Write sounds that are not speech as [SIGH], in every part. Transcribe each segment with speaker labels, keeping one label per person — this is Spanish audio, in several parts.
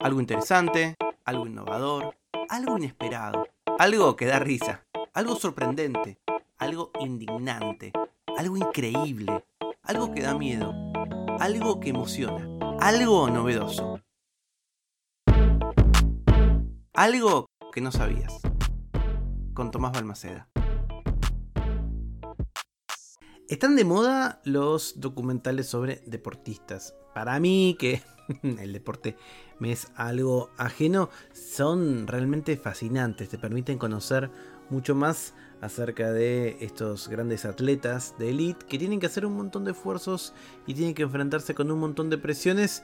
Speaker 1: Algo interesante, algo innovador, algo inesperado, algo que da risa, algo sorprendente, algo indignante, algo increíble, algo que da miedo, algo que emociona, algo novedoso. Algo que no sabías. Con Tomás Balmaceda. Están de moda los documentales sobre deportistas. Para mí, que [LAUGHS] el deporte me es algo ajeno, son realmente fascinantes. Te permiten conocer mucho más acerca de estos grandes atletas de élite que tienen que hacer un montón de esfuerzos y tienen que enfrentarse con un montón de presiones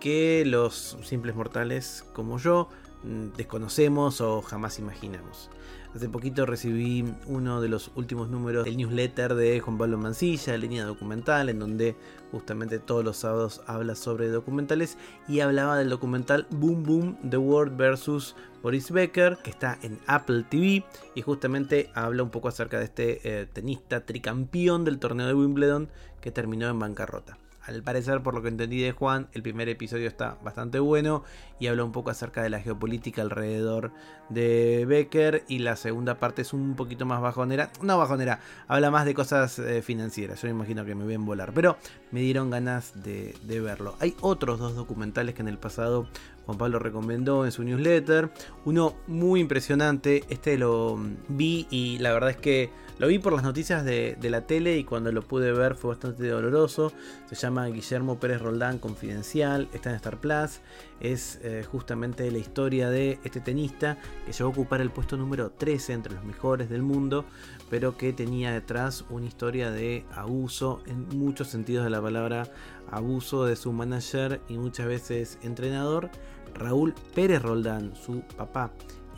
Speaker 1: que los simples mortales como yo desconocemos o jamás imaginamos. Hace poquito recibí uno de los últimos números del newsletter de Juan Pablo Mancilla, línea documental, en donde justamente todos los sábados habla sobre documentales y hablaba del documental Boom Boom The World vs. Boris Becker, que está en Apple TV y justamente habla un poco acerca de este eh, tenista tricampeón del torneo de Wimbledon que terminó en bancarrota. Al parecer, por lo que entendí de Juan, el primer episodio está bastante bueno y habla un poco acerca de la geopolítica alrededor de Becker y la segunda parte es un poquito más bajonera. No bajonera, habla más de cosas eh, financieras. Yo me imagino que me ven volar, pero me dieron ganas de, de verlo. Hay otros dos documentales que en el pasado Juan Pablo recomendó en su newsletter. Uno muy impresionante, este lo vi y la verdad es que lo vi por las noticias de, la tele y cuando lo pude ver fue bastante doloroso. Se llama Guillermo Pérez Roldán Confidencial, está en Star Plus. Es eh, justamente la historia de este tenista que llegó a ocupar el puesto número 13 entre los mejores del mundo, pero que tenía detrás una historia de abuso en muchos sentidos de la palabra, abuso de su manager y muchas veces entrenador, Raúl Pérez Roldán, su papá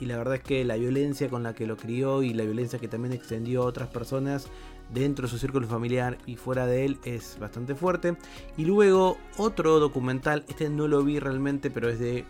Speaker 1: y la verdad es que la violencia con la que lo crió y la violencia que también extendió a otras personas dentro de su círculo familiar y fuera de él es bastante fuerte. Y luego otro documental, este no lo vi realmente, pero es de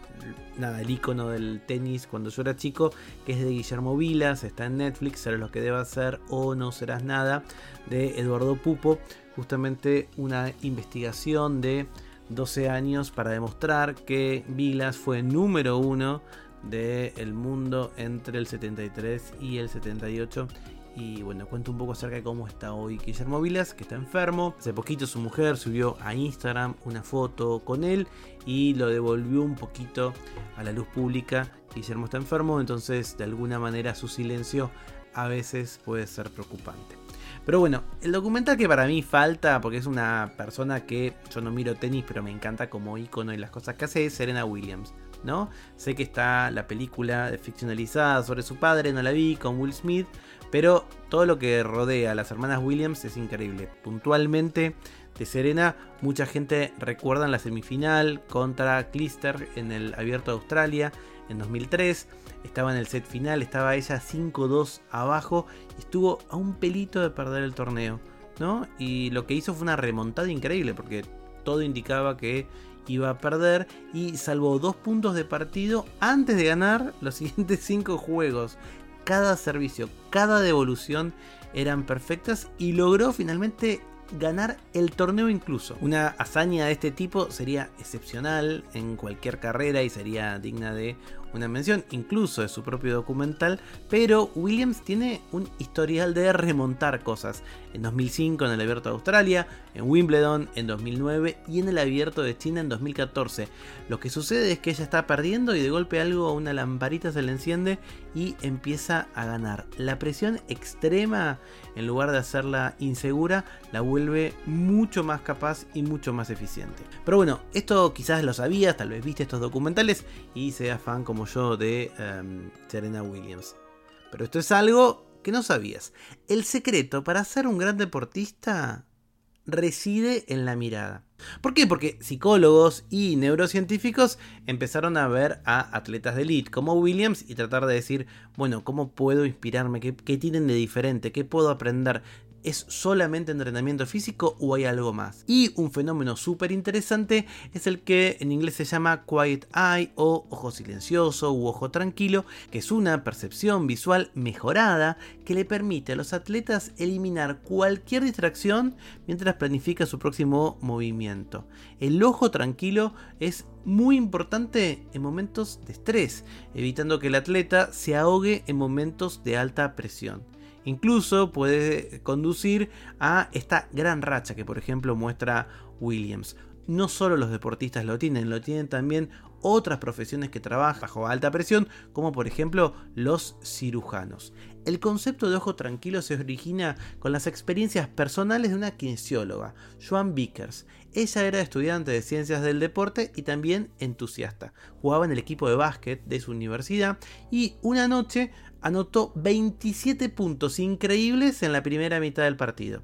Speaker 1: nada, el icono del tenis cuando yo era chico, que es de Guillermo Vilas, está en Netflix, serás lo que debas ser o no serás nada, de Eduardo Pupo, justamente una investigación de 12 años para demostrar que Vilas fue número uno del mundo entre el 73 y el 78. Y bueno, cuento un poco acerca de cómo está hoy Guillermo Vilas, que está enfermo. Hace poquito su mujer subió a Instagram una foto con él y lo devolvió un poquito a la luz pública. Guillermo está enfermo, entonces de alguna manera su silencio a veces puede ser preocupante. Pero bueno, el documental que para mí falta, porque es una persona que yo no miro tenis, pero me encanta como icono y las cosas que hace, es Serena Williams. ¿no? Sé que está la película ficcionalizada sobre su padre, no la vi, con Will Smith, pero todo lo que rodea a las hermanas Williams es increíble. Puntualmente, de Serena, mucha gente recuerda la semifinal contra Clister en el Abierto de Australia en 2003. Estaba en el set final, estaba ella 5-2 abajo y estuvo a un pelito de perder el torneo. ¿no? Y lo que hizo fue una remontada increíble porque todo indicaba que iba a perder y salvó dos puntos de partido antes de ganar los [LAUGHS] siguientes cinco juegos. Cada servicio, cada devolución eran perfectas y logró finalmente ganar el torneo incluso. Una hazaña de este tipo sería excepcional en cualquier carrera y sería digna de una mención, incluso de su propio documental, pero Williams tiene un historial de remontar cosas. En 2005 en el Abierto de Australia, en Wimbledon en 2009 y en el Abierto de China en 2014. Lo que sucede es que ella está perdiendo y de golpe algo, una lamparita se le enciende y empieza a ganar. La presión extrema, en lugar de hacerla insegura, la vuelve mucho más capaz y mucho más eficiente. Pero bueno, esto quizás lo sabías, tal vez viste estos documentales y seas fan como yo de em, Serena Williams. Pero esto es algo que no sabías. El secreto para ser un gran deportista reside en la mirada. ¿Por qué? Porque psicólogos y neurocientíficos empezaron a ver a atletas de elite como Williams y tratar de decir, bueno, ¿cómo puedo inspirarme? ¿Qué, tienen de diferente? ¿Qué puedo aprender? ¿Es solamente entrenamiento físico o hay algo más? Y un fenómeno súper interesante es el que en inglés se llama quiet eye o ojo silencioso u ojo tranquilo, que es una percepción visual mejorada que le permite a los atletas eliminar cualquier distracción mientras planifica su próximo movimiento. El ojo tranquilo es muy importante en momentos de estrés, evitando que el atleta se ahogue en momentos de alta presión. Incluso puede conducir a esta gran racha que por ejemplo muestra Williams. No solo los deportistas lo tienen, lo tienen también otras profesiones que trabajan bajo alta presión, como por ejemplo los cirujanos. El concepto de ojo tranquilo se origina con las experiencias personales de una kinesióloga, Joan Vickers. Ella era estudiante de ciencias del deporte y también entusiasta. Jugaba en el equipo de básquet de su universidad y una noche anotó 27 puntos increíbles en la primera mitad del partido.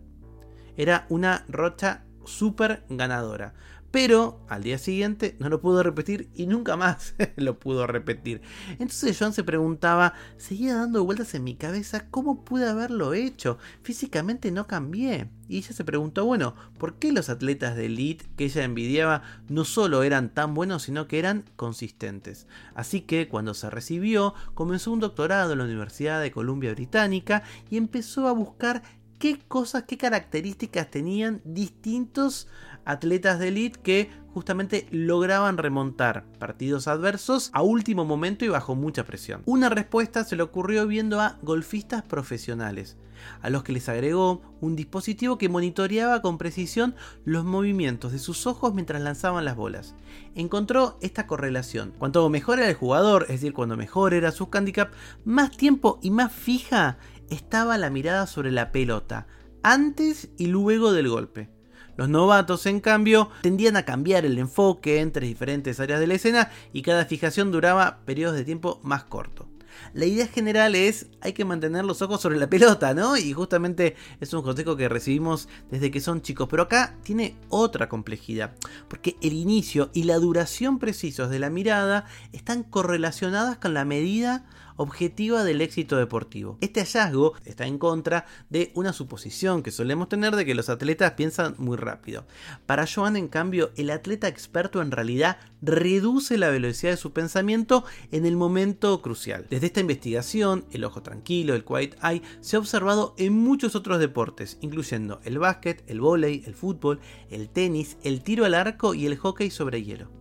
Speaker 1: Era una rocha súper ganadora. Pero al día siguiente no lo pudo repetir y nunca más [LAUGHS] lo pudo repetir. Entonces Joan se preguntaba, seguía dando vueltas en mi cabeza, ¿cómo pude haberlo hecho? Físicamente no cambié. Y ella se preguntó, bueno, ¿por qué los atletas de elite que ella envidiaba no solo eran tan buenos, sino que eran consistentes? Así que cuando se recibió, comenzó un doctorado en la Universidad de Columbia Británica y empezó a buscar qué cosas, qué características tenían distintos atletas de elite que justamente lograban remontar partidos adversos a último momento y bajo mucha presión. Una respuesta se le ocurrió viendo a golfistas profesionales, a los que les agregó un dispositivo que monitoreaba con precisión los movimientos de sus ojos mientras lanzaban las bolas. Encontró esta correlación. Cuanto mejor era el jugador, es decir, cuando mejor era su handicap, más tiempo y más fija estaba la mirada sobre la pelota, antes y luego del golpe. Los novatos, en cambio, tendían a cambiar el enfoque entre diferentes áreas de la escena y cada fijación duraba periodos de tiempo más cortos. La idea general es hay que mantener los ojos sobre la pelota, ¿no? Y justamente es un consejo que recibimos desde que son chicos. Pero acá tiene otra complejidad, porque el inicio y la duración precisos de la mirada están correlacionadas con la medida objetiva del éxito deportivo. Este hallazgo está en contra de una suposición que solemos tener de que los atletas piensan muy rápido. Para Joan, en cambio, el atleta experto en realidad reduce la velocidad de su pensamiento en el momento crucial. Desde esta investigación, el ojo tranquilo, el quiet eye, se ha observado en muchos otros deportes, incluyendo el básquet, el vóley, el fútbol, el tenis, el tiro al arco y el hockey sobre hielo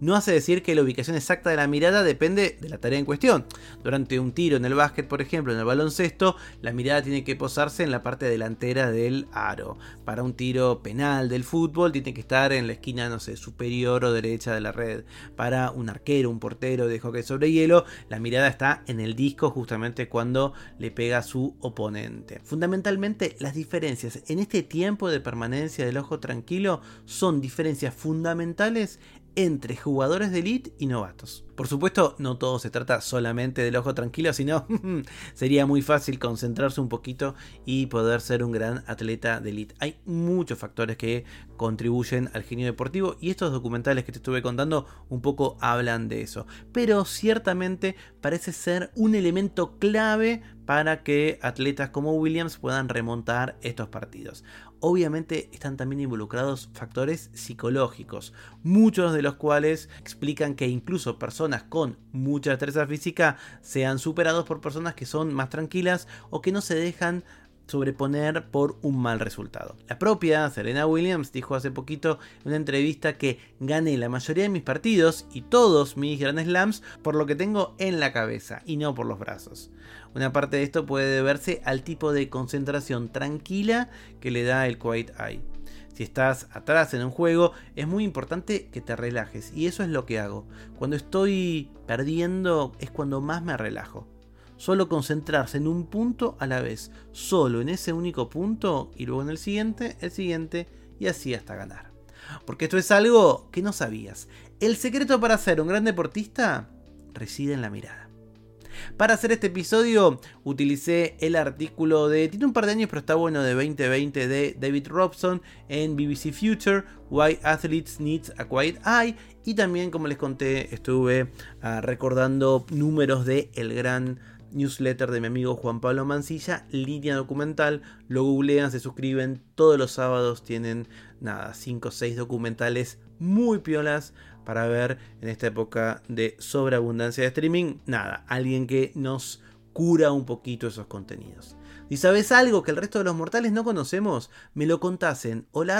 Speaker 1: no hace decir que la ubicación exacta de la mirada depende de la tarea en cuestión. Durante un tiro en el básquet, por ejemplo, en el baloncesto, la mirada tiene que posarse en la parte delantera del aro. Para un tiro penal del fútbol, tiene que estar en la esquina, no sé, superior o derecha de la red. Para un arquero, un portero de hockey sobre hielo, la mirada está en el disco justamente cuando le pega a su oponente. Fundamentalmente, las diferencias en este tiempo de permanencia del ojo tranquilo son diferencias fundamentales entre jugadores de elite y novatos. Por supuesto, no todo se trata solamente del ojo tranquilo, sino [LAUGHS] sería muy fácil concentrarse un poquito y poder ser un gran atleta de elite. Hay muchos factores que contribuyen al genio deportivo y estos documentales que te estuve contando un poco hablan de eso. Pero ciertamente parece ser un elemento clave para que atletas como Williams puedan remontar estos partidos. Obviamente están también involucrados factores psicológicos, muchos de los cuales explican que incluso personas con mucha destreza física sean superados por personas que son más tranquilas o que no se dejan sobreponer por un mal resultado. La propia Serena Williams dijo hace poquito en una entrevista que gané la mayoría de mis partidos y todos mis Grand Slams por lo que tengo en la cabeza y no por los brazos. Una parte de esto puede deberse al tipo de concentración tranquila que le da el Quiet Eye. Si estás atrás en un juego, es muy importante que te relajes. Y eso es lo que hago. Cuando estoy perdiendo es cuando más me relajo. Solo concentrarse en un punto a la vez. Solo en ese único punto y luego en el siguiente, el siguiente y así hasta ganar. Porque esto es algo que no sabías. El secreto para ser un gran deportista reside en la mirada. Para hacer este episodio utilicé el artículo de, tiene un par de años pero está bueno, de 2020 de David Robson en BBC Future, Why Athletes Needs a Quiet Eye. Y también, como les conté, estuve ah, recordando números de el gran newsletter de mi amigo Juan Pablo Mancilla, línea documental. Lo googlean, se suscriben. Todos los sábados tienen, nada, 5 o 6 documentales muy piolas para ver en esta época de sobreabundancia de streaming. Nada, alguien que nos cura un poquito esos contenidos. Si sabes algo que el resto de los mortales no conocemos, me lo contás en hola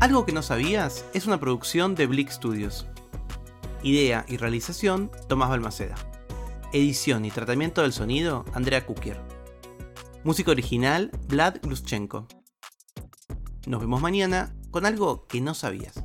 Speaker 1: Algo que no sabías es una producción de Blick Studios. Idea y realización, Tomás Balmaceda. Edición y tratamiento del sonido, Andrea Kukier. Música original, Vlad Gluschenko. Nos vemos mañana con algo que no sabías.